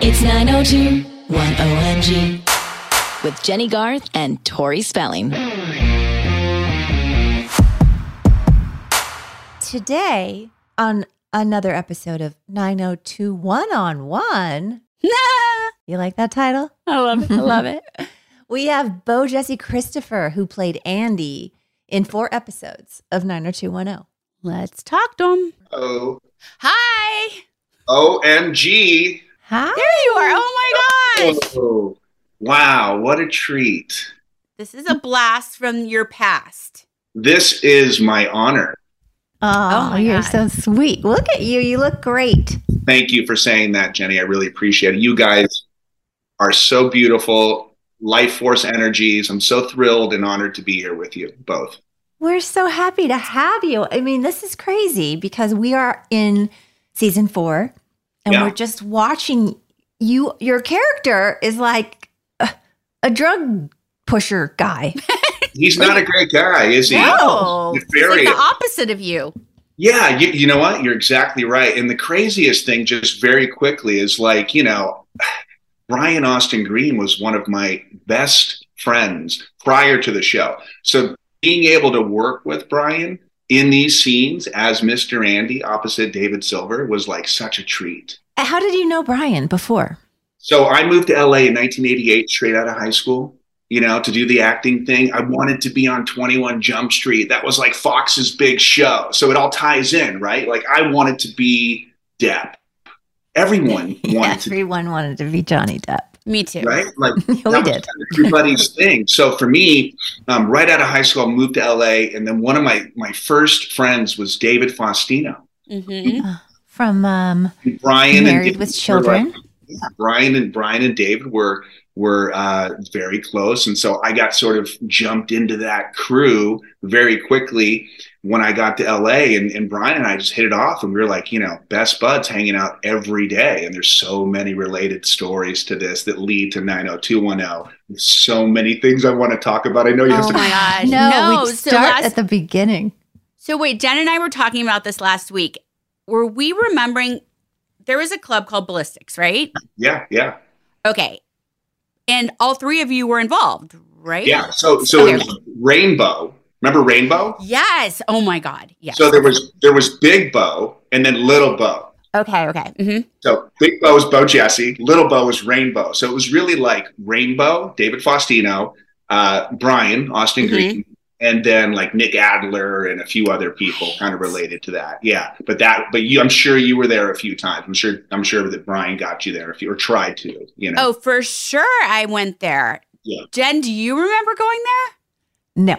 It's 902 1OMG with Jenny Garth and Tori Spelling. Today, on another episode of 902 One on One, you like that title? I love it. I love it. We have Bo Jesse Christopher, who played Andy in four episodes of 90210. Let's talk to him. Oh, Hi. OMG. Hi. There you are. Oh my gosh. Oh, wow, what a treat. This is a blast from your past. This is my honor. Oh, oh my you're God. so sweet. Look at you. You look great. Thank you for saying that, Jenny. I really appreciate it. You guys are so beautiful, life force energies. I'm so thrilled and honored to be here with you both. We're so happy to have you. I mean, this is crazy because we are in season four and Yeah. we're just watching you. Your character is like a, a drug pusher guy. He's not a great guy, is he? No. Very like the opposite of you. Yeah, you, you know what? You're exactly right. And the craziest thing, just very quickly, is like, you know, Brian Austin Green was one of my best friends prior to the show. So being able to work with Brian in these scenes as Mr. Andy opposite David Silver was like such a treat. Uh, how did you know Brian before? So I moved to LA in 1988, straight out of high school, you know, to do the acting thing. I wanted to be on 21 Jump Street. That was like Fox's big show. So it all ties in, right? Like I wanted to be Depp. Everyone wanted to Everyone wanted to be Johnny Depp. Me too. right? Like we that did. kind everybody's thing. So for me, um, right out of high school, I moved to LA, and then one of my my first friends was David Faustino. hmm From um, Brian Married and with David were like- Children. yeah, Brian and Brian and David were were uh, very close, and so I got sort of jumped into that crew very quickly when I got to LA. And, and Brian and I just hit it off, and we were like, you know, best buds, hanging out every day. And there's so many related stories to this that lead to 90210. There's so many things I want to talk about. I know you have Oh to. my gosh. no, we so start last, at the beginning. So wait, Jen and I were talking about this last week. Were we remembering there was a club called Ballistics, right? Yeah, yeah, Okay. And all three of you were involved, right? yeah. So so Okay. it was Rainbow. Remember Rainbow? Yes. Oh my God. Yes. So there was there was Big Bow and then Little Bow. Okay. Okay. hmm So Big Bow was Bo Jesse, Little Bow was Rainbow. So it was really like Rainbow, David Faustino, uh, Brian Austin Mhm. Green, and then like Nick Adler and a few other people kind of related to that. Yeah, but that, but you, I'm sure you were there a few times. I'm sure, I'm sure that Brian got you there if you or tried to. You know, Oh, for sure. I went there. Yeah. Jen, do you remember going there? No.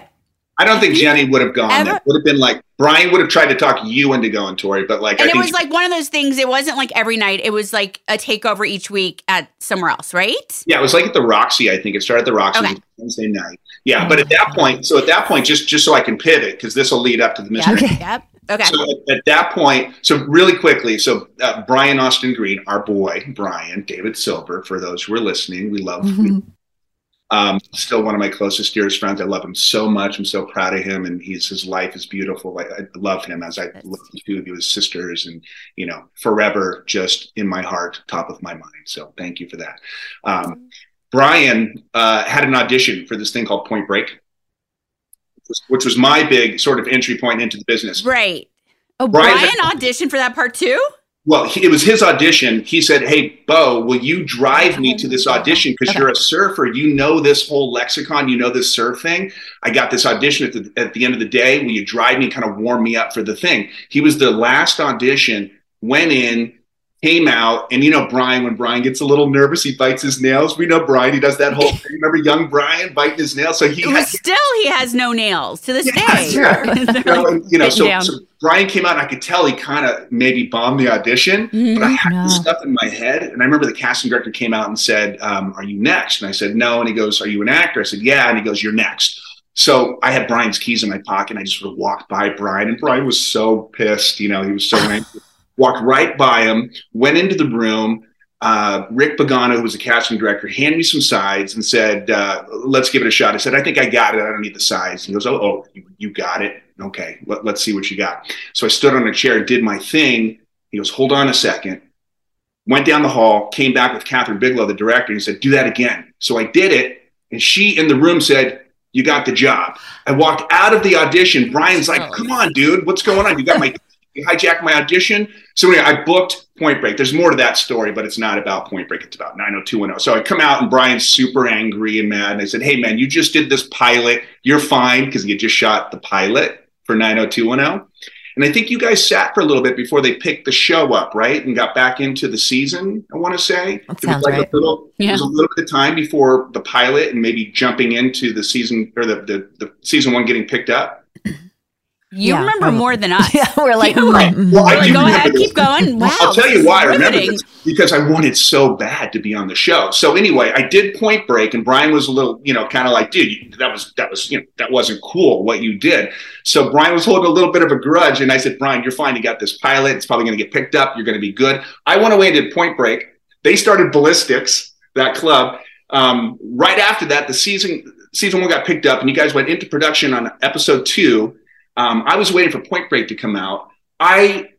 I don't think Jenny would have gone. Ever- There would have been like Brian would have tried to talk you into going, Tori, but like And I it was like one of those things. It wasn't like every night. It was like a takeover each week at somewhere else, right? Yeah, it was like at the Roxy. I think it started at the Roxy Okay. Wednesday night. Yeah, but at that point, so at that point, just just so I can pivot because this will lead up to the mystery. Okay. Yep. Okay. So at, at that point, so really quickly, so uh, Brian Austin Green, our boy Brian David Silver, for those who are listening, we love. we- um, still one of my closest, dearest friends. I love him so much. I'm so proud of him, and he's his life is beautiful. I, I love him as I love the two of you as sisters, and you know, forever just in my heart, top of my mind. So thank you for that. Um, Brian uh, had an audition for this thing called Point Break, which was, which was my big sort of entry point into the business. Right. Oh, Brian- Brian auditioned for that part too? Well, he, it was his audition. He said, "Hey, Bo, will you drive me to this audition because you're a surfer? You know this whole lexicon. You know this surf thing. I got this audition at the at the end of the day. Will you drive me? Kind of warm me up for the thing." He was the last audition. Went in, came out, and you know Brian. When Brian gets a little nervous, he bites his nails. We know Brian. He does that whole thing. Remember young Brian biting his nails? So he It had, still he has no nails to this Yeah, day. sure. you know, and, you know, so, so Brian came out and I could tell he kind of maybe bombed the audition, but I had this stuff in my head. And I remember the casting director came out and said, um, Are you next? And I said, No. And he goes, Are you an actor? I said, Yeah. And he goes, You're next. So I had Brian's keys in my pocket and I just sort of walked by Brian, and Brian was so pissed. You know, he was so angry. Walked right by him, went into the room. Uh, Rick Pagano, who was the casting director, handed me some sides and said, uh, "Let's give it a shot." I said, "I think I got it. I don't need the sides." He goes, "Oh, oh, you, you got it. Okay, let, let's see what you got." So I stood on a chair, and did my thing. He goes, "Hold on a second. Went down the hall, came back with Kathryn Bigelow, the director, and he said, "Do that again." So I did it, and she in the room said, "You got the job." I walked out of the audition. Brian's like, "Come on, dude, what's going on? You got my." You hijacked my audition. So anyway, I booked Point Break. There's more to that story, but it's not about Point Break. It's about 90210. So I come out and Brian's super angry and mad. And I said, Hey man, you just did this pilot. You're fine because you just shot the pilot for 90210. And I think you guys sat for a little bit before they picked the show up, right? And got back into the season, I want to say. That It was sounds like right. a little Yeah. it was a little bit of time before the pilot and maybe jumping into the season or the, the, the season one getting picked up. You Yeah, remember probably. more than us. Yeah, we're like, You were- mm, Well, I Like, do go ahead, this. keep going. Wow, I'll tell you is why I remember this because I wanted so bad to be on the show. So anyway, I did Point Break, and Brian was a little, you know, kind of like, dude, you- that was that was you know that wasn't cool what you did. So Brian was holding a little bit of a grudge, and I said, Brian, you're fine. You got this pilot. It's probably going to get picked up. You're going to be good. I went away and did Point Break. They started Ballistics, that club. Um, right after that, the season season one got picked up, and you guys went into production on episode two. Um, I was waiting for Point Break to come out. I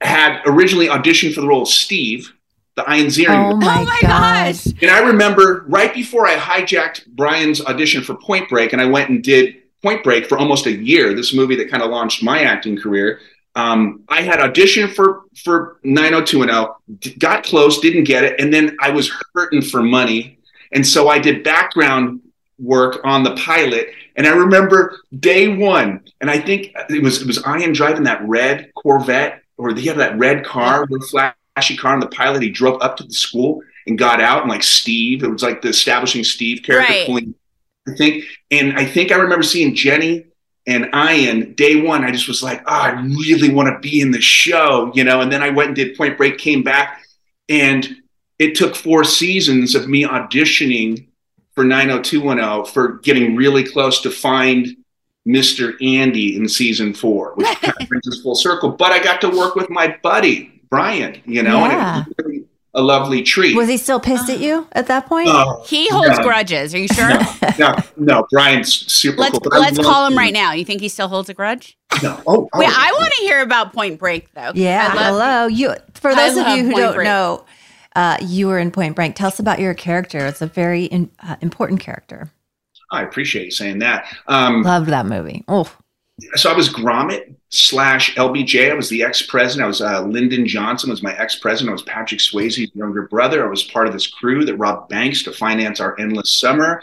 had originally auditioned for the role of Steve, the Ian Ziering. oh my, oh my God. gosh. And I remember right before I hijacked Brian's audition for Point Break, and I went and did Point Break for almost a year. This movie that kind of launched my acting career. Um, I had auditioned for for 90210, d- got close, didn't get it, and then I was hurting for money, and so I did background work on the pilot. And I remember day one, and I think it was it was Ian driving that red Corvette, or he had that red car, the flashy car, and the pilot. He drove up to the school and got out, and like Steve, it was like the establishing Steve character Right. pulling. I think, and I think I remember seeing Jenny and Ian day one. I just was like, oh, I really want to be in the show, you know. And then I went and did Point Break, came back, and it took four seasons of me auditioning for 90210 for getting really close to find Mr. Andy in season four, which kind of brings us full circle. But I got to work with my buddy Brian, you know, Yeah. and it was really a lovely treat. Was he still pissed at you at that point? Oh, He holds no, grudges. Are you sure? No, no, Brian's super Let's cool. let's call him him. right now. You think he still holds a grudge? No. Oh, oh. Wait, I want to hear about Point Break though. yeah. I love- hello. You for I those of you who Point don't Break. know, uh, you were in Point Break. Tell us about your character. It's a very in, uh, important character. I appreciate you saying that. Um, Loved that movie. Oh, so I was Grommet slash LBJ. I was the ex president. I was uh, Lyndon Johnson was my ex president. I was Patrick Swayze's younger brother. I was part of this crew that robbed banks to finance our endless summer.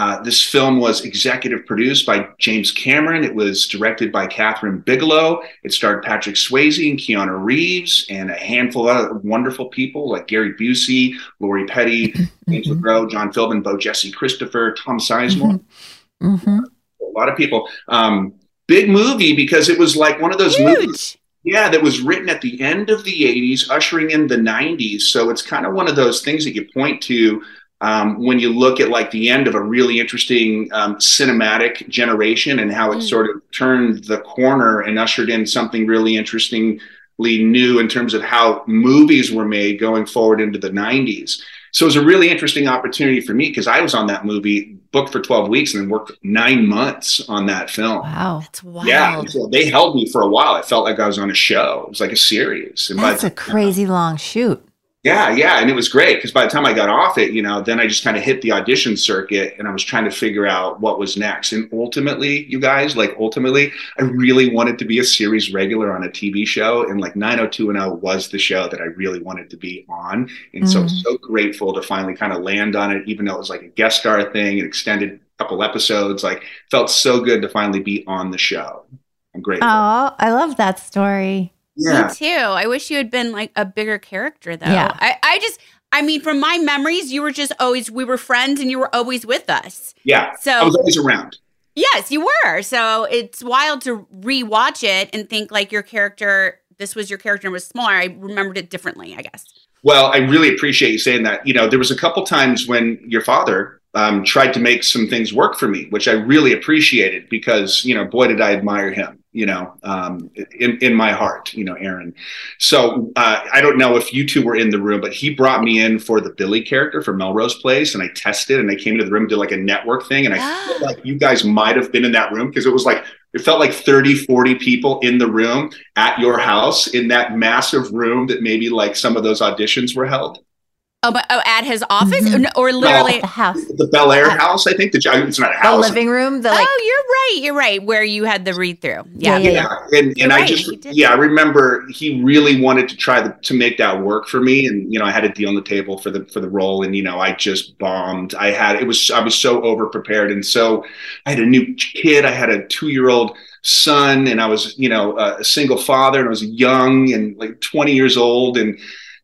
Uh, this film was executive produced by James Cameron. It was directed by Kathryn Bigelow. It starred Patrick Swayze and Keanu Reeves and a handful of other wonderful people like Gary Busey, Lori Petty, James LeGros, John Philbin, Bo Jesse Christopher, Tom Sizemore hmm a lot of people. Um, big movie because it was like one of those movies. Yeah, that was written at the end of the 80s, ushering in the 90s. So it's kind of one of those things that you point to um, when you look at like the end of a really interesting um, cinematic generation and how it Mm. sort of turned the corner and ushered in something really interestingly new in terms of how movies were made going forward into the 90s. So it was a really interesting opportunity for me because I was on that movie booked for 12 weeks and then worked nine months on that film. Wow. That's wild. Yeah, so they held me for a while. I felt like I was on a show. It was like a series. And That's a crazy long shoot. Yeah, yeah, and it was great because by the time I got off it, you know, then I just kind of hit the audition circuit and I was trying to figure out what was next. And ultimately, you guys, like ultimately, I really wanted to be a series regular on a TV show, and like 90210 was the show that I really wanted to be on. And so, Mhm. so grateful to finally kind of land on it, even though it was like a guest star thing, an extended couple episodes. Like, felt so good to finally be on the show. I'm grateful. Oh, I love that story. Yeah. Me too. I wish you had been like a bigger character though. Yeah. I, I just I mean, from my memories, you were just always we were friends and you were always with us. Yeah. So I was always around. Yes, you were. So it's wild to rewatch it and think like your character, this was your character and was smaller. I remembered it differently, I guess. Well, I really appreciate you saying that. You know, there was a couple times when your father um, tried to make some things work for me, which I really appreciated because, you know, boy, did I admire him, you know, um, in, in my heart, you know, Aaron. So uh, I don't know if you two were in the room, but he brought me in for the Billy character for Melrose Place and I tested and I came into the room, did like a network thing. And I feel like you guys might have been in that room because it was like, it felt like 30, 40 people in the room at your house in that massive room that maybe like some of those auditions were held. Oh, but oh, at his office Mhm. or, or literally. The house. The Bel Air house, I think. The, it's not a house. The living room. The like. oh, you're right. You're right. Where you had the read through. Yeah, Yeah. yeah, yeah, and You're and I right, just yeah, I remember he really wanted to try the, to make that work for me, and you know I had a deal on the table for the for the role, and you know I just bombed. I had it was I was so over prepared, and so I had a new kid. I had a two year old son, and I was you know a single father, and I was young and like twenty years old, and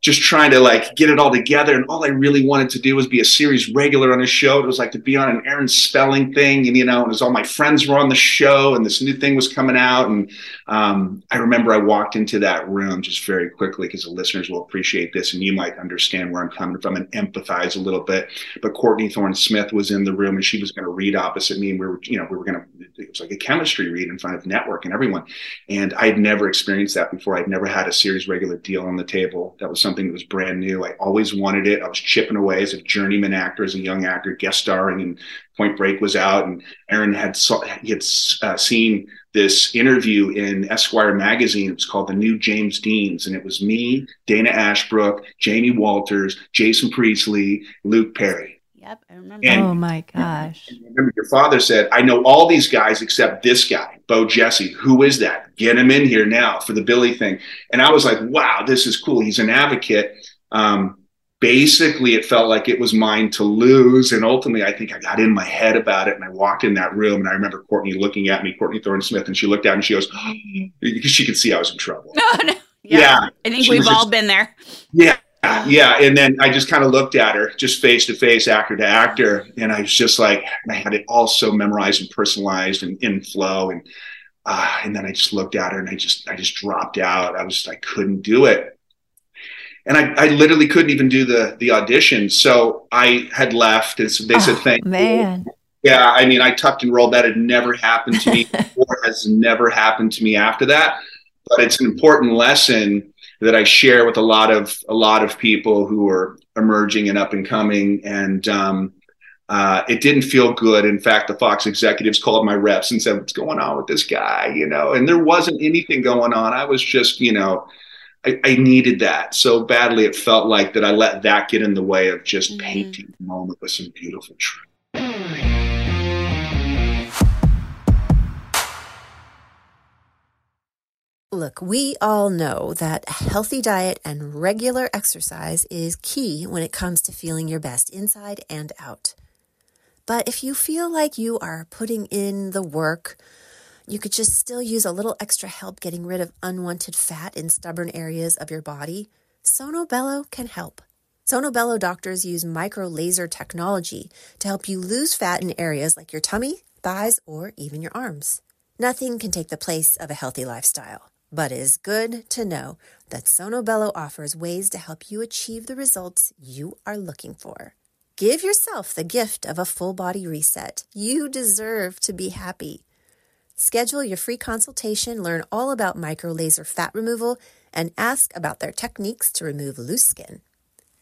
just trying to like get it all together. And all I really wanted to do was be a series regular on a show. It was like to be on an Aaron Spelling thing. And, you know, it was all my friends were on the show and this new thing was coming out. And um, I remember I walked into that room just very quickly because the listeners will appreciate this and you might understand where I'm coming from and empathize a little bit. But Courtney Thorne Smith was in the room and she was going to read opposite me. And we were, you know, we were going to, it was like a chemistry read in front of network and everyone. And I had never experienced that before. I'd never had a series regular deal on the table. That was something that was brand new. I always wanted it. I was chipping away as a journeyman actor, as a young actor, guest starring, and Point Break was out. And Aaron had saw, he had uh, seen this interview in Esquire magazine. It was called The New James Deans, and it was me, Dana Ashbrook, Jamie Walters, Jason Priestley, Luke Perry. Yep, I remember. And- oh my gosh. And remember, your father said, I know all these guys except this guy, Bo Jesse. Who is that? Get him in here now for the Billy thing. And I was like, wow, this is cool. He's an advocate. Um, basically, it felt like it was mine to lose. And ultimately, I think I got in my head about it. And I walked in that room and I remember Courtney looking at me, Courtney Thorne Smith, and she looked at me and she goes, because she could see I was in trouble. No, no. Yeah. Yeah. I think She we've all just- been there. Yeah. Yeah. And then I just kind of looked at her just face to face, actor to actor. And I was just like, I had it all so memorized and personalized and in flow. And, uh, and then I just looked at her and I just, I just dropped out. I was, I couldn't do it. And I, I literally couldn't even do the, the audition. So I had left and so they said, Oh, thank you. man. Yeah, I mean, I tucked and rolled. That had never happened to me before. Has never happened to me after that. But it's an important lesson that I share with a lot of a lot of people who are emerging and up and coming. And um, uh, it didn't feel good. In fact, the Fox executives called my reps and said, "What's going on with this guy?" You know, and there wasn't anything going on. I was just, you know. I, I needed that so badly. It felt like that I let that get in the way of just Mhm. painting the moment with some beautiful truth. Look, we all know that a healthy diet and regular exercise is key when it comes to feeling your best inside and out. But if you feel like you are putting in the work, you could just still use a little extra help getting rid of unwanted fat in stubborn areas of your body, Sonobello can help. Sonobello doctors use micro laser technology to help you lose fat in areas like your tummy, thighs, or even your arms. Nothing can take the place of a healthy lifestyle, but it is good to know that Sonobello offers ways to help you achieve the results you are looking for. Give yourself the gift of a full body reset. You deserve to be happy. Schedule your free consultation, learn all about micro laser fat removal, and ask about their techniques to remove loose skin.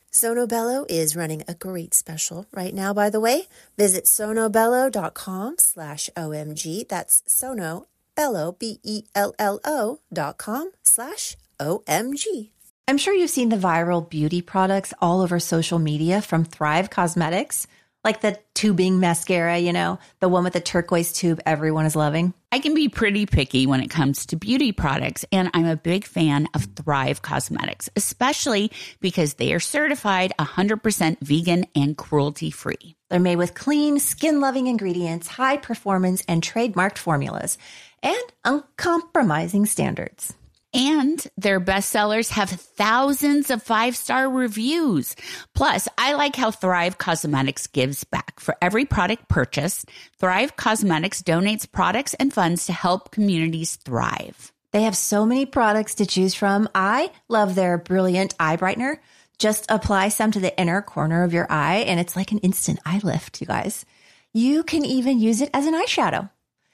Sonobello is running a great special right now, by the way. Visit sonobello.com slash OMG. That's Sono, Bello, B-E-L-L-O dot com slash OMG. I'm sure you've seen the viral beauty products all over social media from Thrive Causemetics, like the tubing mascara, you know, the one with the turquoise tube everyone is loving. I can be pretty picky when it comes to beauty products, and I'm a big fan of Thrive Causemetics, especially because they are certified 100% vegan and cruelty free. They're made with clean, skin loving ingredients, high performance, and trademarked formulas, and uncompromising standards. And their bestsellers have thousands of five star reviews. Plus, I like how Thrive Causemetics gives back. For every product purchased, Thrive Causemetics donates products and funds to help communities thrive. They have so many products to choose from. I love their brilliant eye brightener. Just apply some to the inner corner of your eye, and it's like an instant eye lift, you guys. You can even use it as an eyeshadow.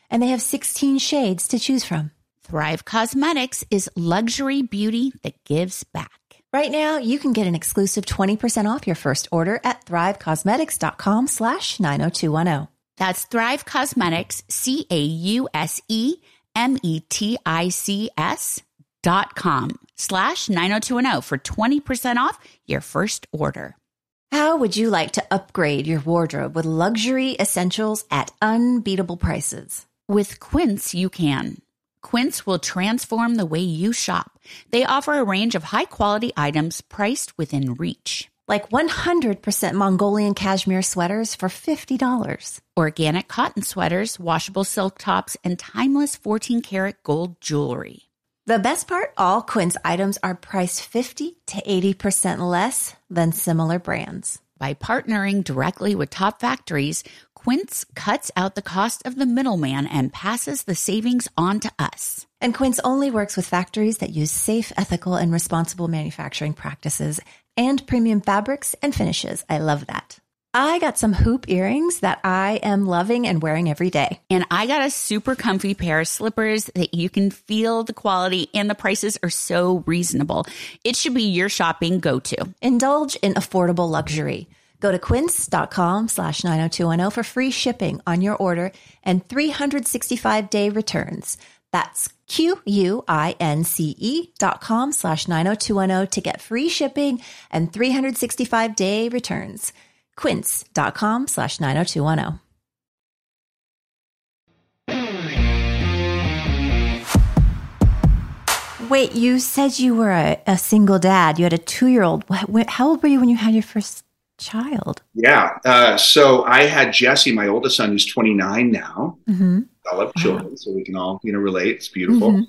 And they have 16 shades to choose from. Thrive Causemetics is luxury beauty that gives back. Right now, you can get an exclusive 20% off your first order at thrivecausemetics.com slash 90210. That's Thrive Causemetics, C A U S E M E T I C S dot com slash 90210 for 20% off your first order. How would you like to upgrade your wardrobe with luxury essentials at unbeatable prices? With Quince, you can. Quince will transform the way you shop. They offer a range of high quality items priced within reach. Like 100% Mongolian cashmere sweaters for $50. Organic cotton sweaters, washable silk tops, and timeless 14 karat gold jewelry. The best part all Quince items are priced 50 to 80% less than similar brands. By partnering directly with top factories, Quince cuts out the cost of the middleman and passes the savings on to us. And Quince only works with factories that use safe, ethical, and responsible manufacturing practices and premium fabrics and finishes. I love that. I got some hoop earrings that I am loving and wearing every day. And I got a super comfy pair of slippers that you can feel the quality and the prices are so reasonable. It should be your shopping go to. Indulge in affordable luxury. Go to quince.com slash 90210 for free shipping on your order and 365 day returns. That's Q-U-I-N-C-E dot com slash 90210 to get free shipping and 365 day returns. Quince.com slash 90210. Wait, you said you were a, a single dad. You had a two year old. How old were you when you had your first child? Yeah. Uh, so I had Jesse, my oldest son, who's 29 now. Mm-hmm. I love children, so we can all, you know, relate. It's beautiful. Mhm.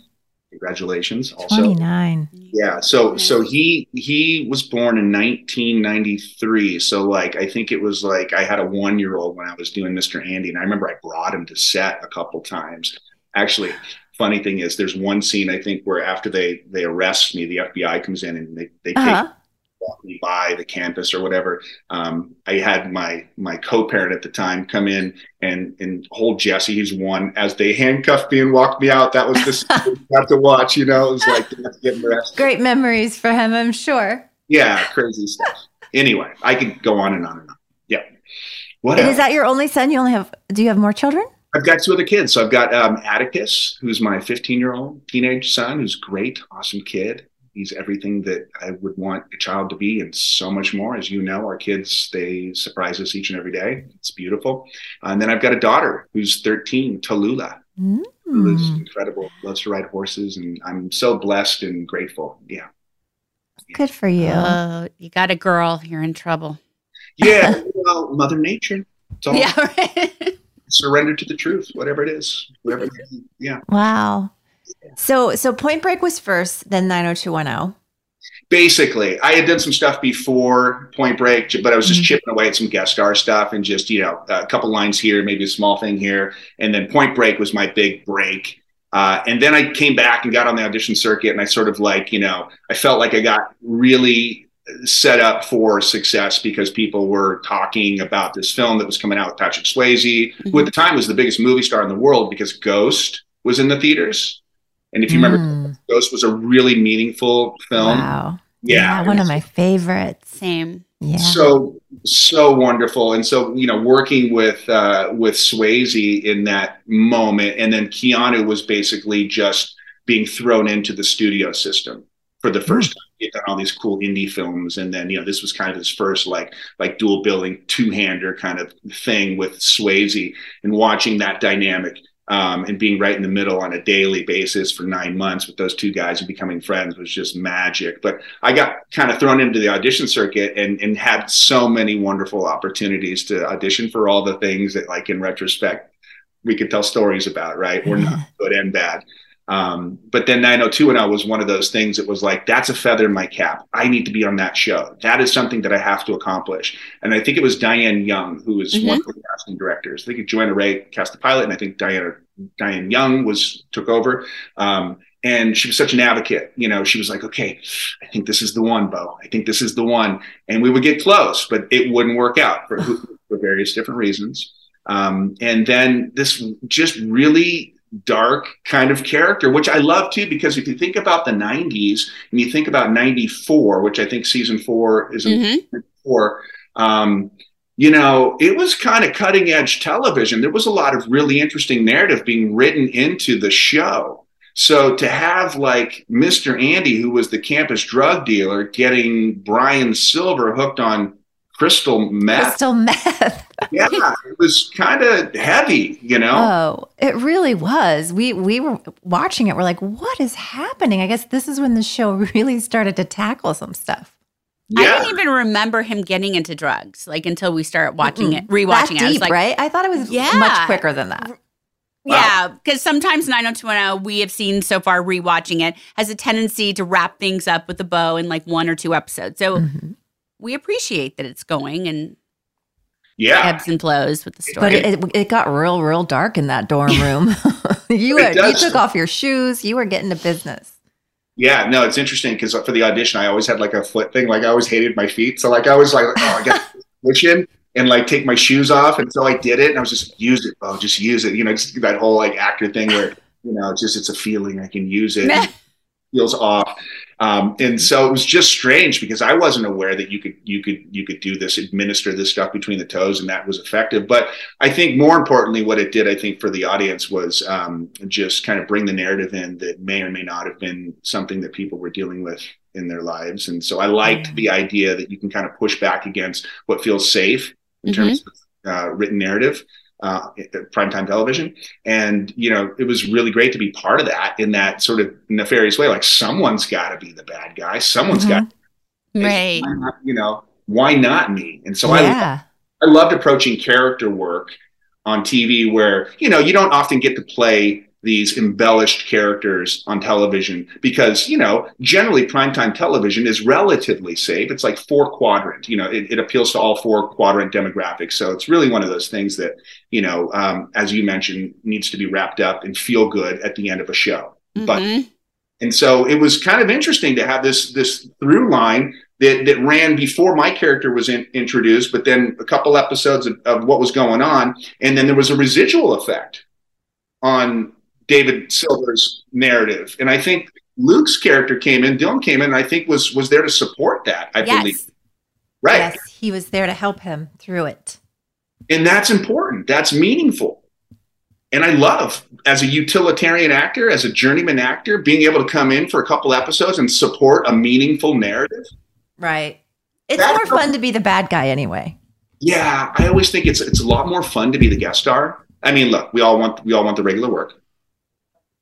Congratulations. Also, 29. yeah. So, so he he was born in 1993. So, like, I think it was like I had a one year old when I was doing Mr. Andy, and I remember I brought him to set a couple times. Actually, funny thing is, there's one scene I think where after they they arrest me, the FBI comes in and they they take Uh-huh. walk me by the campus or whatever. Um, I had my my co-parent at the time come in and and hold Jesse, who's one, as they handcuffed me and walked me out. That was just got to watch. You know, it was like getting arrested. Great memories for him, I'm sure. Yeah, crazy stuff. Anyway, I could go on and on and on. Yeah. What is that your only son? You only have, do you have more children? I've got two other kids. So I've got um, Atticus, who's my 15 year old teenage son, who's great, awesome kid. He's everything that I would want a child to be and so much more. As you know, our kids, they surprise us each and every day. It's beautiful. And then I've got a daughter who's 13, Tallulah, who is Mm, incredible, loves to ride horses. And I'm so blessed and grateful. Yeah. good for you. Oh, you got a girl, you're in trouble. Yeah. well, Mother Nature. It's all Yeah, right. surrender to the truth, whatever it is. Whatever. it is. Yeah. wow. So, so Point Break was first, then 90210. basically i had done some stuff before point break but i was just chipping away at some guest star stuff and just you know a couple lines here maybe a small thing here and then point break was my big break uh, and then i came back and got on the audition circuit and i sort of like you know i felt like i got really set up for success because people were talking about this film that was coming out with Patrick Swayze, mm-hmm. who at the time was the biggest movie star in the world because Ghost was in the theaters. And if you mm. remember, Ghost was a really meaningful film. Wow. Yeah. yeah one of my favorites. Same. Yeah. So so wonderful, and so you know, working with uh, with Swayze in that moment, and then Keanu was basically just being thrown into the studio system for the first mm. time. He had done all these cool indie films, and then you know this was kind of his first like like dual billing two hander kind of thing with Swayze, and watching that dynamic um, and being right in the middle on a daily basis for nine months with those two guys and becoming friends was just magic. But I got kind of thrown into the audition circuit and, and had so many wonderful opportunities to audition for all the things that, like in retrospect, we could tell stories about. Right, we're not good and bad. Um, but then 90210 was one of those things that was like, that's a feather in my cap. I need to be on that show. That is something that I have to accomplish. And I think it was Diane Young, who was mm-hmm. one of the casting directors. I think Johanna Ray cast the pilot, and I think Diana Diane Young was took over. Um, and she was such an advocate. You know, she was like, okay, I think this is the one, Bo. I think this is the one. And we would get close, but it wouldn't work out for, for various different reasons. Um, and then this just really dark kind of character, which I love too, because if you think about the 90s and you think about 94, which I think season four is mm-hmm. four, um, you know, it was kind of cutting edge television. There was a lot of really interesting narrative being written into the show. So to have like Mr. Andy, who was the campus drug dealer, getting Brian Silver hooked on crystal meth. Crystal meth. yeah, it was kind of heavy, you know. Oh, it really was. We we were watching it. We're like, what is happening? I guess this is when the show really started to tackle some stuff. Yeah. I didn't even remember him getting into drugs like until we started watching Mm-mm. it, rewatching that it. Deep, like, right? I thought it was yeah. much quicker than that. Yeah, because sometimes 90210 we have seen so far rewatching it has a tendency to wrap things up with a bow in like one or two episodes. So mm-hmm we appreciate that it's going and yeah ebbs and flows with the story. But it, it got real, real dark in that dorm room. you were, you took off your shoes. You were getting to business. Yeah, no, it's interesting because for the audition, I always had like a foot thing. Like I always hated my feet, so like I was like, oh, I got audition and like take my shoes off, and so I did it, and I was just use it, oh, just use it. You know, just that whole like actor thing where you know, it's just it's a feeling I can use it. feels off. Um, and so it was just strange because I wasn't aware that you could you could you could do this, administer this stuff between the toes, and that was effective. But I think more importantly, what it did, I think, for the audience was um, just kind of bring the narrative in that may or may not have been something that people were dealing with in their lives. And so I liked the idea that you can kind of push back against what feels safe in mm-hmm. terms of uh, written narrative uh, primetime television. And, you know, it was really great to be part of that in that sort of nefarious way. Like someone's got to be the bad guy. Someone's mm-hmm. got, right. you know, why not me? And so yeah. I, I loved approaching character work on TV where, you know, you don't often get to play these embellished characters on television because you know generally primetime television is relatively safe. It's like four quadrant you know it, it, appeals to all four quadrant demographics. So it's really one of those things that you know um, as you mentioned needs to be wrapped up and feel good at the end of a show. Mm-hmm. but and so it was kind of interesting to have this this through line that, that ran before my character was in, introduced but then a couple episodes of, of what was going on. And then there was a residual effect on David Silver's narrative. And I think Luke's character came in, Dylan came in, and I think was was there to support that, I yes. believe. Right. Yes, he was there to help him through it. And that's important. That's meaningful. And I love as a utilitarian actor, as a journeyman actor, being able to come in for a couple episodes and support a meaningful narrative. Right. It's that's more fun to be the bad guy anyway. Yeah, I always think it's it's a lot more fun to be the guest star. I mean, look, we all want we all want the regular work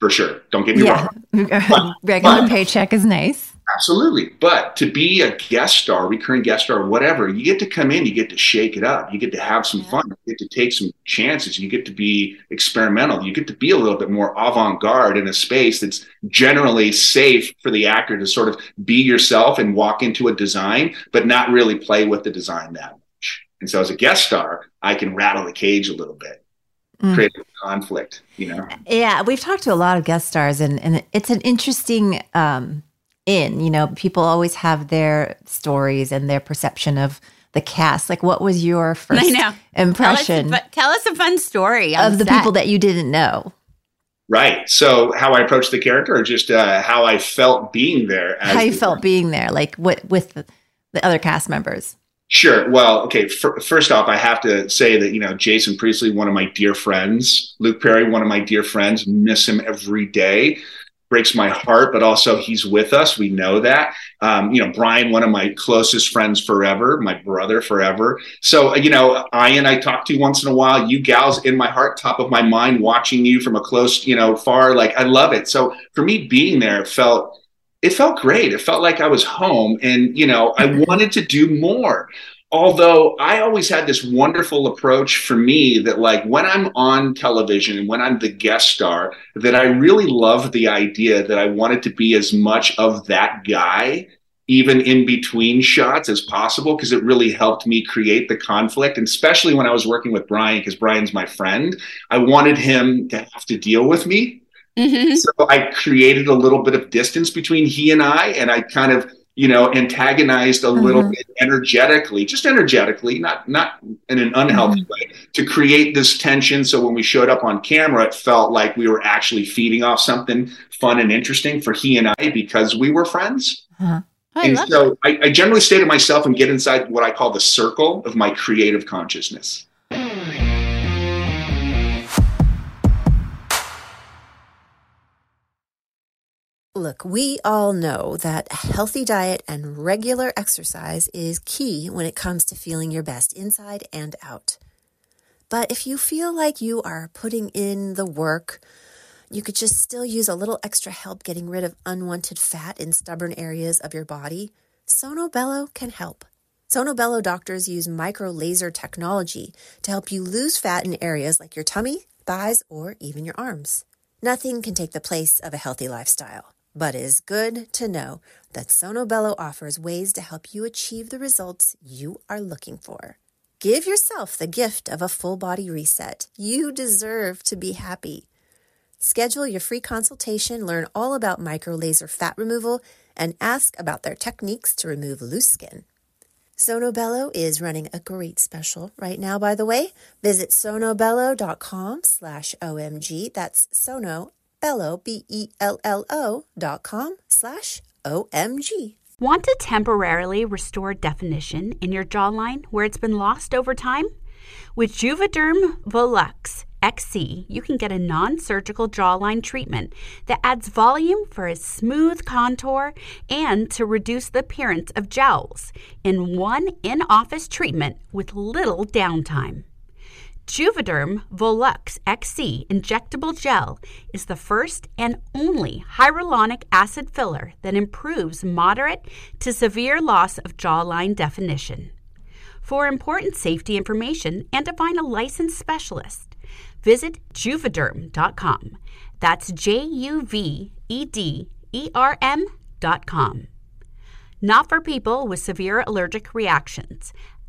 for sure. Don't get me yeah. wrong. But, Regular but, paycheck is nice. Absolutely. But to be a guest star, recurring guest star, whatever, you get to come in, you get to shake it up, you get to have some yeah. fun, you get to take some chances, you get to be experimental, you get to be a little bit more avant garde in a space that's generally safe for the actor to sort of be yourself and walk into a design, but not really play with the design that much. And so as a guest star, I can rattle the cage a little bit mm. create conflict, you know? Yeah, we've talked to a lot of guest stars, and, and it's an interesting um, in? You know, people always have their stories and their perception of the cast. Like, what was your first I know. impression Tell us, a, tell us a fun story of the set. people that you didn't know? Right. So how I approached the character, or just uh, how I felt being there. as How you the- felt being there, like what with the, the other cast members? Sure. Well, okay. F- first off, I have to say that you know Jason Priestley, one of my dear friends, Luke Perry, one of my dear friends, miss him every day. Breaks my heart, but also he's with us. We know that. Um, you know, Brian, one of my closest friends forever, my brother forever. So, uh, you know, Ian, I talk to once in a while. You gals in my heart, top of my mind, watching you from a close, you know, far. Like I love it. So for me, being there felt it felt great. It felt like I was home and, you know, I wanted to do more. Although I always had this wonderful approach for me that, like, when I'm on television and when I'm the guest star, that I really love the idea that I wanted to be as much of that guy, even in between shots, as possible, because it really helped me create the conflict. And especially when I was working with Brian, because Brian's my friend, I wanted him to have to deal with me Mhm. so I created a little bit of distance between he and I, and I kind of, you know, antagonized a little bit energetically, just energetically, not not in an unhealthy way, to create this tension. So when we showed up on camera, it felt like we were actually feeding off something fun and interesting for he and I because we were friends. Uh-huh. I and so I, I generally stay to myself and get inside what I call the circle of my creative consciousness. Look, we all know that a healthy diet and regular exercise is key when it comes to feeling your best inside and out. But if you feel like you are putting in the work, you could just still use a little extra help getting rid of unwanted fat in stubborn areas of your body, Sonobello can help. Sonobello doctors use micro laser technology to help you lose fat in areas like your tummy, thighs, or even your arms. Nothing can take the place of a healthy lifestyle, but it is good to know that Sonobello offers ways to help you achieve the results you are looking for. Give yourself the gift of a full body reset. You deserve to be happy. Schedule your free consultation, learn all about micro laser fat removal, and ask about their techniques to remove loose skin. Sonobello is running a great special right now, by the way. Visit sonobello.com slash OMG. That's sonobello, B-E-L-L-O dot com slash OMG. Want to temporarily restore definition in your jawline where it's been lost over time? With Juvederm Volux XC, you can get a non surgical jawline treatment that adds volume for a smooth contour and to reduce the appearance of jowls in one in office treatment with little downtime. Juvederm Volux XC injectable gel is the first and only hyaluronic acid filler that improves moderate to severe loss of jawline definition. For important safety information and to find a licensed specialist, visit juvederm.com. That's J U V E D E R M.com. Not for people with severe allergic reactions,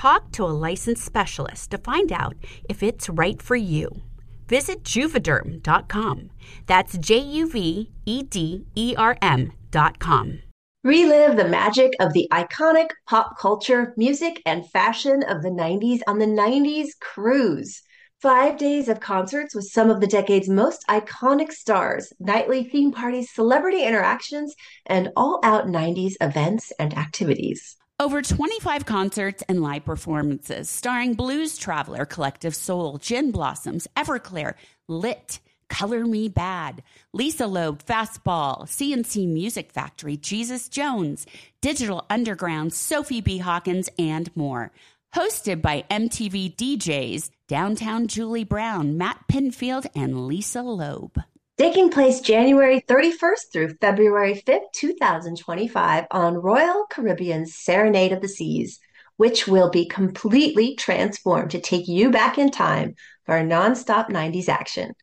Talk to a licensed specialist to find out if it's right for you. Visit juvederm.com. That's J U V E D E R M.com. Relive the magic of the iconic pop culture, music, and fashion of the 90s on the 90s Cruise. Five days of concerts with some of the decade's most iconic stars, nightly theme parties, celebrity interactions, and all out 90s events and activities. Over 25 concerts and live performances starring Blues Traveler, Collective Soul, Gin Blossoms, Everclear, Lit, Color Me Badd, Lisa Loeb, Fastball, C+C Music Factory, Jesus Jones, Digital Underground, Sophie B. Hawkins, and more. Hosted by MTV DJs, Downtown Julie Brown, Matt Pinfield, and Lisa Loeb. Taking place January 31st through February 5th, 2025, on Royal Caribbean's Serenade of the Seas, which will be completely transformed to take you back in time for a nonstop 90s action.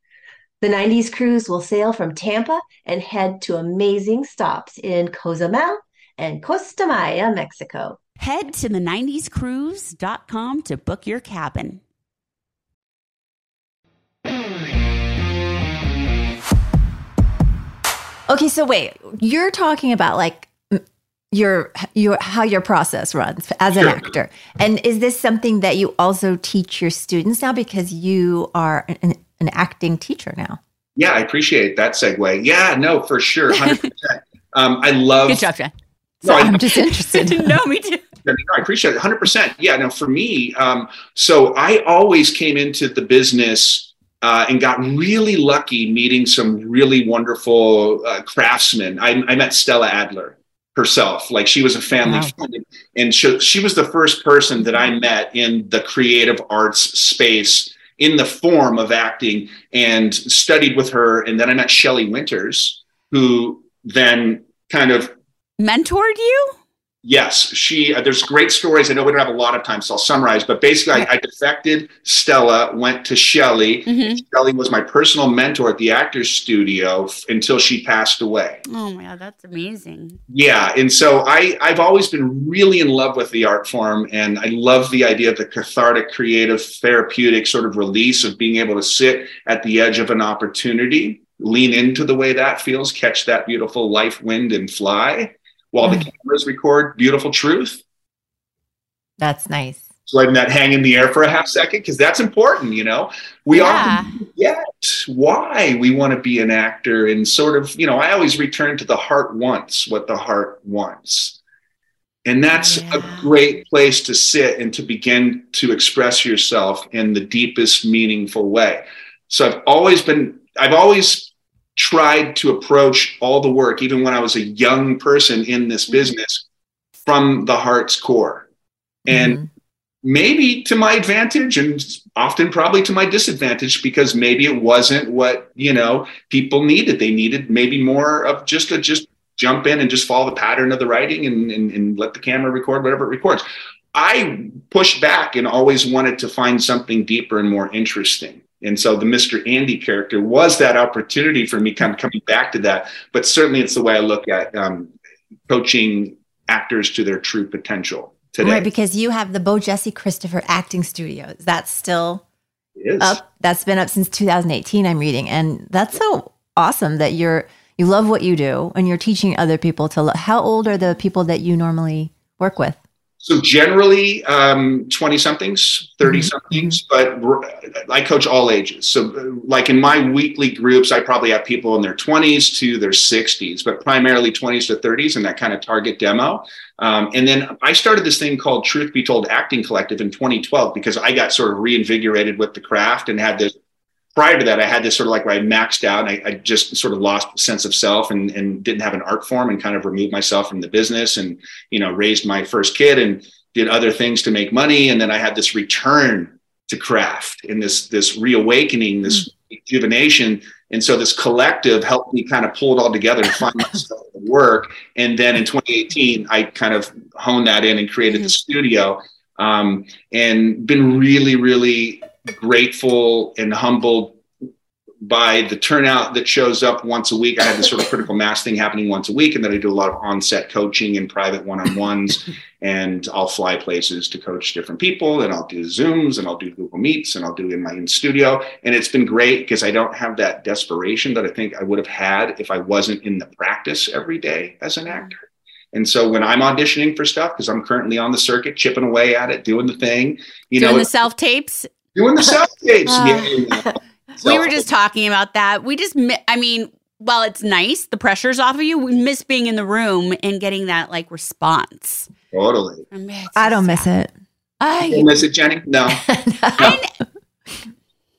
The 90s cruise will sail from Tampa and head to amazing stops in Cozumel and Costa Maya, Mexico. Head to the 90scruise.com to book your cabin. Okay, so wait, you're talking about like your your how your process runs as an Sure. actor, and is this something that you also teach your students now because you are an, an acting teacher now? Yeah, I appreciate that segue. Yeah, no, for sure, hundred percent. Um, I love. Good job, Jen. No, I- I'm just interested. no, me too. I, mean, I appreciate it. 100%. Yeah. No, for me, um, so I always came into the business uh, and got really lucky meeting some really wonderful uh, craftsmen. I, I met Stella Adler herself. Like she was a family Wow. friend. And she, she was the first person that I met in the creative arts space in the form of acting and studied with her. And then I met Shelley Winters, who then kind of Mentored you? Yes, she. Uh, there's great stories. I know we don't have a lot of time, so I'll summarize. But basically, I, I defected. Stella went to Shelley. Mhm. Shelley was my personal mentor at the Actors Studio f- until she passed away. Oh my god, that's amazing. Yeah, and so I I've always been really in love with the art form, and I love the idea of the cathartic, creative, therapeutic sort of release of being able to sit at the edge of an opportunity, lean into the way that feels, catch that beautiful life wind, and fly while the mm. cameras record beautiful truth. That's nice. So letting that hang in the air for a half second because that's important. You know, we Yeah. often forget why we want to be an actor, and sort of, you know, I always return to the heart wants what the heart wants. And that's a great place to sit and to begin to express yourself in the deepest, meaningful way. So I've always been, I've always tried to approach all the work, even when I was a young person in this business, from the heart's core. And Mhm. maybe to my advantage and often probably to my disadvantage because maybe it wasn't what you know people needed they needed maybe more of just a just jump in and just follow the pattern of the writing and, and, and let the camera record whatever it records i pushed back and always wanted to find something deeper and more interesting and so the mr andy character was that opportunity for me kind of coming back to that but certainly it's the way i look at um, coaching actors to their true potential today Right, because you have the Bo Jesse Christopher Acting Studio. That's still up. That's been up since 2018. I'm reading, and that's so awesome that you're you love what you do and you're teaching other people to. Lo- How old are the people that you normally work with? So generally, um, 20 somethings, 30 Mm-hmm. somethings, but I coach all ages. So, uh, like in my weekly groups, I probably have people in their 20s to their 60s, but primarily 20s to 30s in that kind of target demo. Um, and then I started this thing called Truth Be Told Acting Collective in 2012 because I got sort of reinvigorated with the craft and had this. Prior to that, I had this sort of like where I maxed out. And I, I just sort of lost sense of self and, and didn't have an art form and kind of removed myself from the business and you know raised my first kid and did other things to make money. And then i had this return to craft and this this reawakening this rejuvenation. And so this collective helped me kind of pull it all together and find myself at work. And then in 2018 i kind of honed that in and created the studio um, and been really really grateful and humbled by the turnout that shows up once a week. I had this sort of critical mass thing happening once a week, and then I do a lot of on-set coaching and private one-on-ones, and I'll fly places to coach different people, and I'll do Zooms, and I'll do Google Meets, and I'll do in my in studio, and it's been great because I don't have that desperation that I think I would have had if I wasn't in the practice every day as an mm-hmm. actor. And so when I'm auditioning for stuff, because I'm currently on the circuit, chipping away at it, doing the thing, you Doing know, the self tapes. Doing the self tapes. Uh, yeah, you know. We were just talking about that. We just, I mean, while it's nice, the pressure's off of you. We miss being in the room and getting that like response. totally. I, mean, it's I so don't miss it. I, You miss it, Jenny? No. No.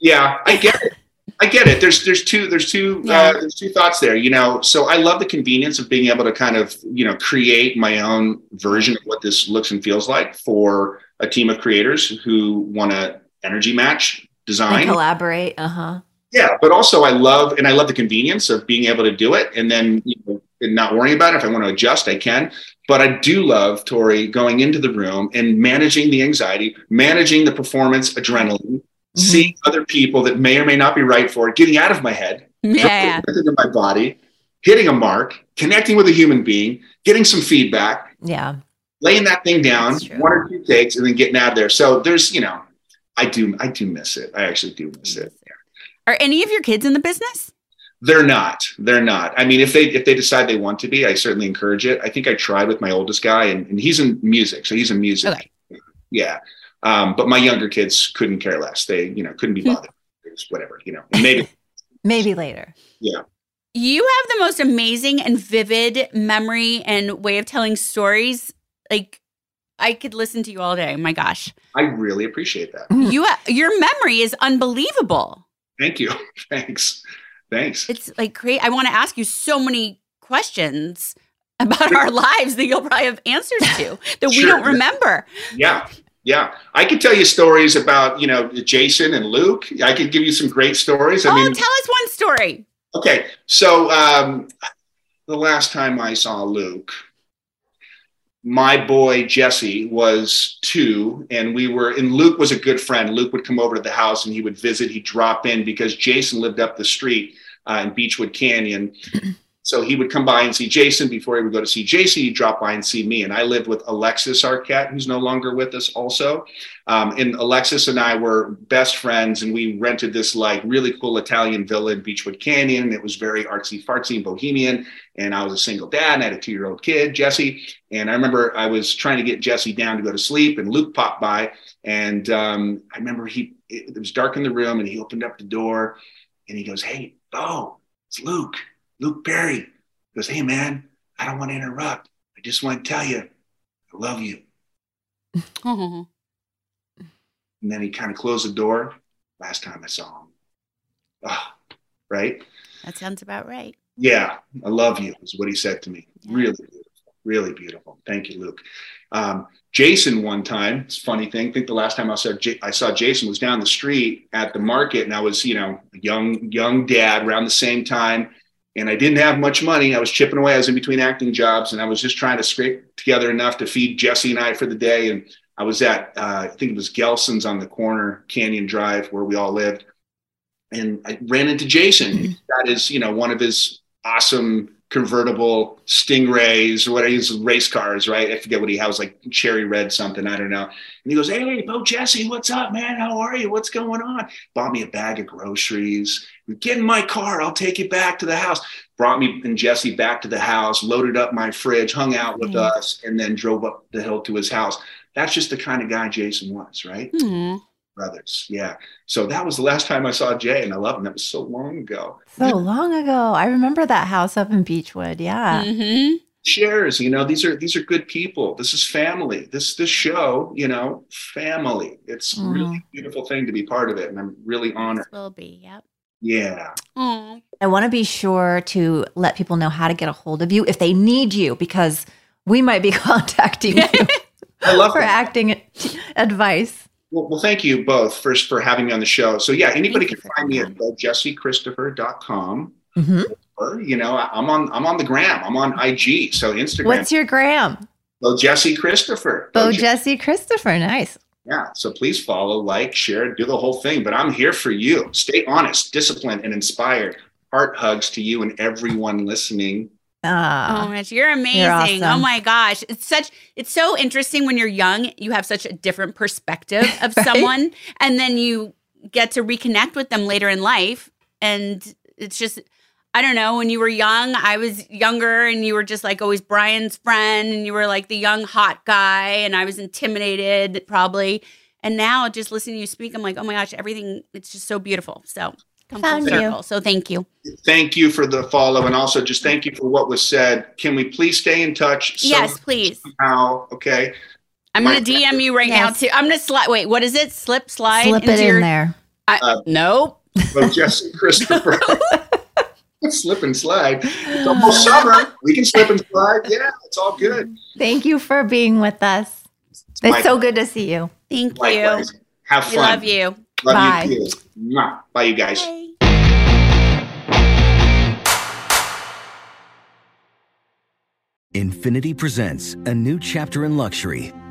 Yeah, I get it. I get it. There's there's two there's two Yeah. uh, there's two thoughts there. You know, so I love the convenience of being able to kind of you know create my own version of what this looks and feels like for a team of creators who want to energy match And design. collaborate. Uh huh. Yeah, but also I love and I love the convenience of being able to do it and then you know, and not worrying about it. If I want to adjust, I can. But I do love Tori going into the room and managing the anxiety, managing the performance adrenaline, mm-hmm. seeing other people that may or may not be right for it, getting out of my head, yeah, into my body, hitting a mark, connecting with a human being, getting some feedback. Yeah. Laying that thing down, one or two takes, and then getting out of there. So there's, you know, I do, I do miss it. I actually do miss it. Are any of your kids in the business? They're not. They're not. I mean, if they if they decide they want to be, I certainly encourage it. I think I tried with my oldest guy, and, and he's in music, so he's in music. Okay. Yeah, um, but my younger kids couldn't care less. They, you know, couldn't be hmm. bothered. whatever, you know. Maybe. maybe later. Yeah. You have the most amazing and vivid memory and way of telling stories. Like I could listen to you all day. My gosh. I really appreciate that. You your memory is unbelievable. Thank you. Thanks. Thanks. It's like great. I want to ask you so many questions about our lives that you'll probably have answers to that sure. we don't remember. Yeah. Yeah. I could tell you stories about, you know, Jason and Luke. I could give you some great stories. I oh, mean, tell us one story. Okay. So um, the last time I saw Luke, my boy Jesse was two, and we were, and Luke was a good friend. Luke would come over to the house and he would visit, he'd drop in because Jason lived up the street uh, in Beachwood Canyon. So he would come by and see Jason before he would go to see Jason. He'd drop by and see me. And I lived with Alexis Arquette, who's no longer with us, also. Um, and Alexis and I were best friends, and we rented this like really cool Italian villa in Beachwood Canyon. It was very artsy fartsy and bohemian. And I was a single dad and I had a two year old kid, Jesse. And I remember I was trying to get Jesse down to go to sleep, and Luke popped by. And um, I remember he, it, it was dark in the room, and he opened up the door and he goes, Hey, oh, it's Luke. Luke Perry goes, Hey, man, I don't want to interrupt. I just want to tell you, I love you. and then he kind of closed the door. Last time I saw him. Oh, right? That sounds about right. Yeah, I love you, is what he said to me. Yeah. Really beautiful. Really beautiful. Thank you, Luke. Um, Jason, one time, it's a funny thing. I think the last time I saw J- I saw Jason was down the street at the market, and I was, you know, a young young dad around the same time and I didn't have much money. I was chipping away. I was in between acting jobs, and I was just trying to scrape together enough to feed Jesse and I for the day. And I was at, uh, I think it was Gelson's on the corner, Canyon Drive, where we all lived. And I ran into Jason. Mm-hmm. That is, you know, one of his awesome convertible Stingrays or what his race cars, right? I forget what he has, like cherry red something, I don't know. And he goes, Hey, Bo Jesse, what's up, man? How are you? What's going on? Bought me a bag of groceries. Get in my car, I'll take you back to the house. Brought me and Jesse back to the house, loaded up my fridge, hung out with mm-hmm. us, and then drove up the hill to his house. That's just the kind of guy Jason was, right? Mm-hmm brothers. Yeah. So that was the last time I saw Jay, and I love him. That was so long ago. So long ago. I remember that house up in Beachwood. Yeah. Mm-hmm. Shares, you know, these are these are good people. This is family. This this show, you know, family. It's mm. really beautiful thing to be part of it, and I'm really honored. This will be. Yep. Yeah. Aww. I want to be sure to let people know how to get a hold of you if they need you, because we might be contacting you. I love for that. acting advice. Well, well, thank you both first for having me on the show. So yeah, anybody can find me at jessechristopher.com. Mm-hmm. Or, you know, I'm on I'm on the gram. I'm on IG. So Instagram. What's your gram? Bo Jesse Christopher. Bo, Bo Jesse Christopher. Nice. Yeah. So please follow, like, share, do the whole thing. But I'm here for you. Stay honest, disciplined, and inspired. Heart hugs to you and everyone listening. Ah, oh, gosh, you're amazing. You're oh awesome. Oh my gosh. It's such it's so interesting when you're young, you have such a different perspective of right? someone and then you get to reconnect with them later in life and it's just I don't know, when you were young, I was younger and you were just like always Brian's friend and you were like the young hot guy and I was intimidated probably. And now just listening to you speak, I'm like, oh my gosh, everything it's just so beautiful. So come Found full circle. You. So thank you. Thank you for the follow, and also just thank you for what was said. Can we please stay in touch? Yes, please. Somehow, okay. I'm gonna DM you right yes. now too. I'm gonna slide. Wait, what is it? Slip, slide. Slip it your, in there. I, uh, nope. Well, Jesse Christopher. slip and slide. It's almost summer. We can slip and slide. Yeah, it's all good. Thank you for being with us. It's, it's so good to see you. Thank Likewise. you. Have fun. We love you. Love Bye. you too. Bye, you guys. Bye. Infiniti presents a new chapter in luxury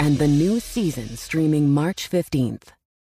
And the new season streaming March 15th.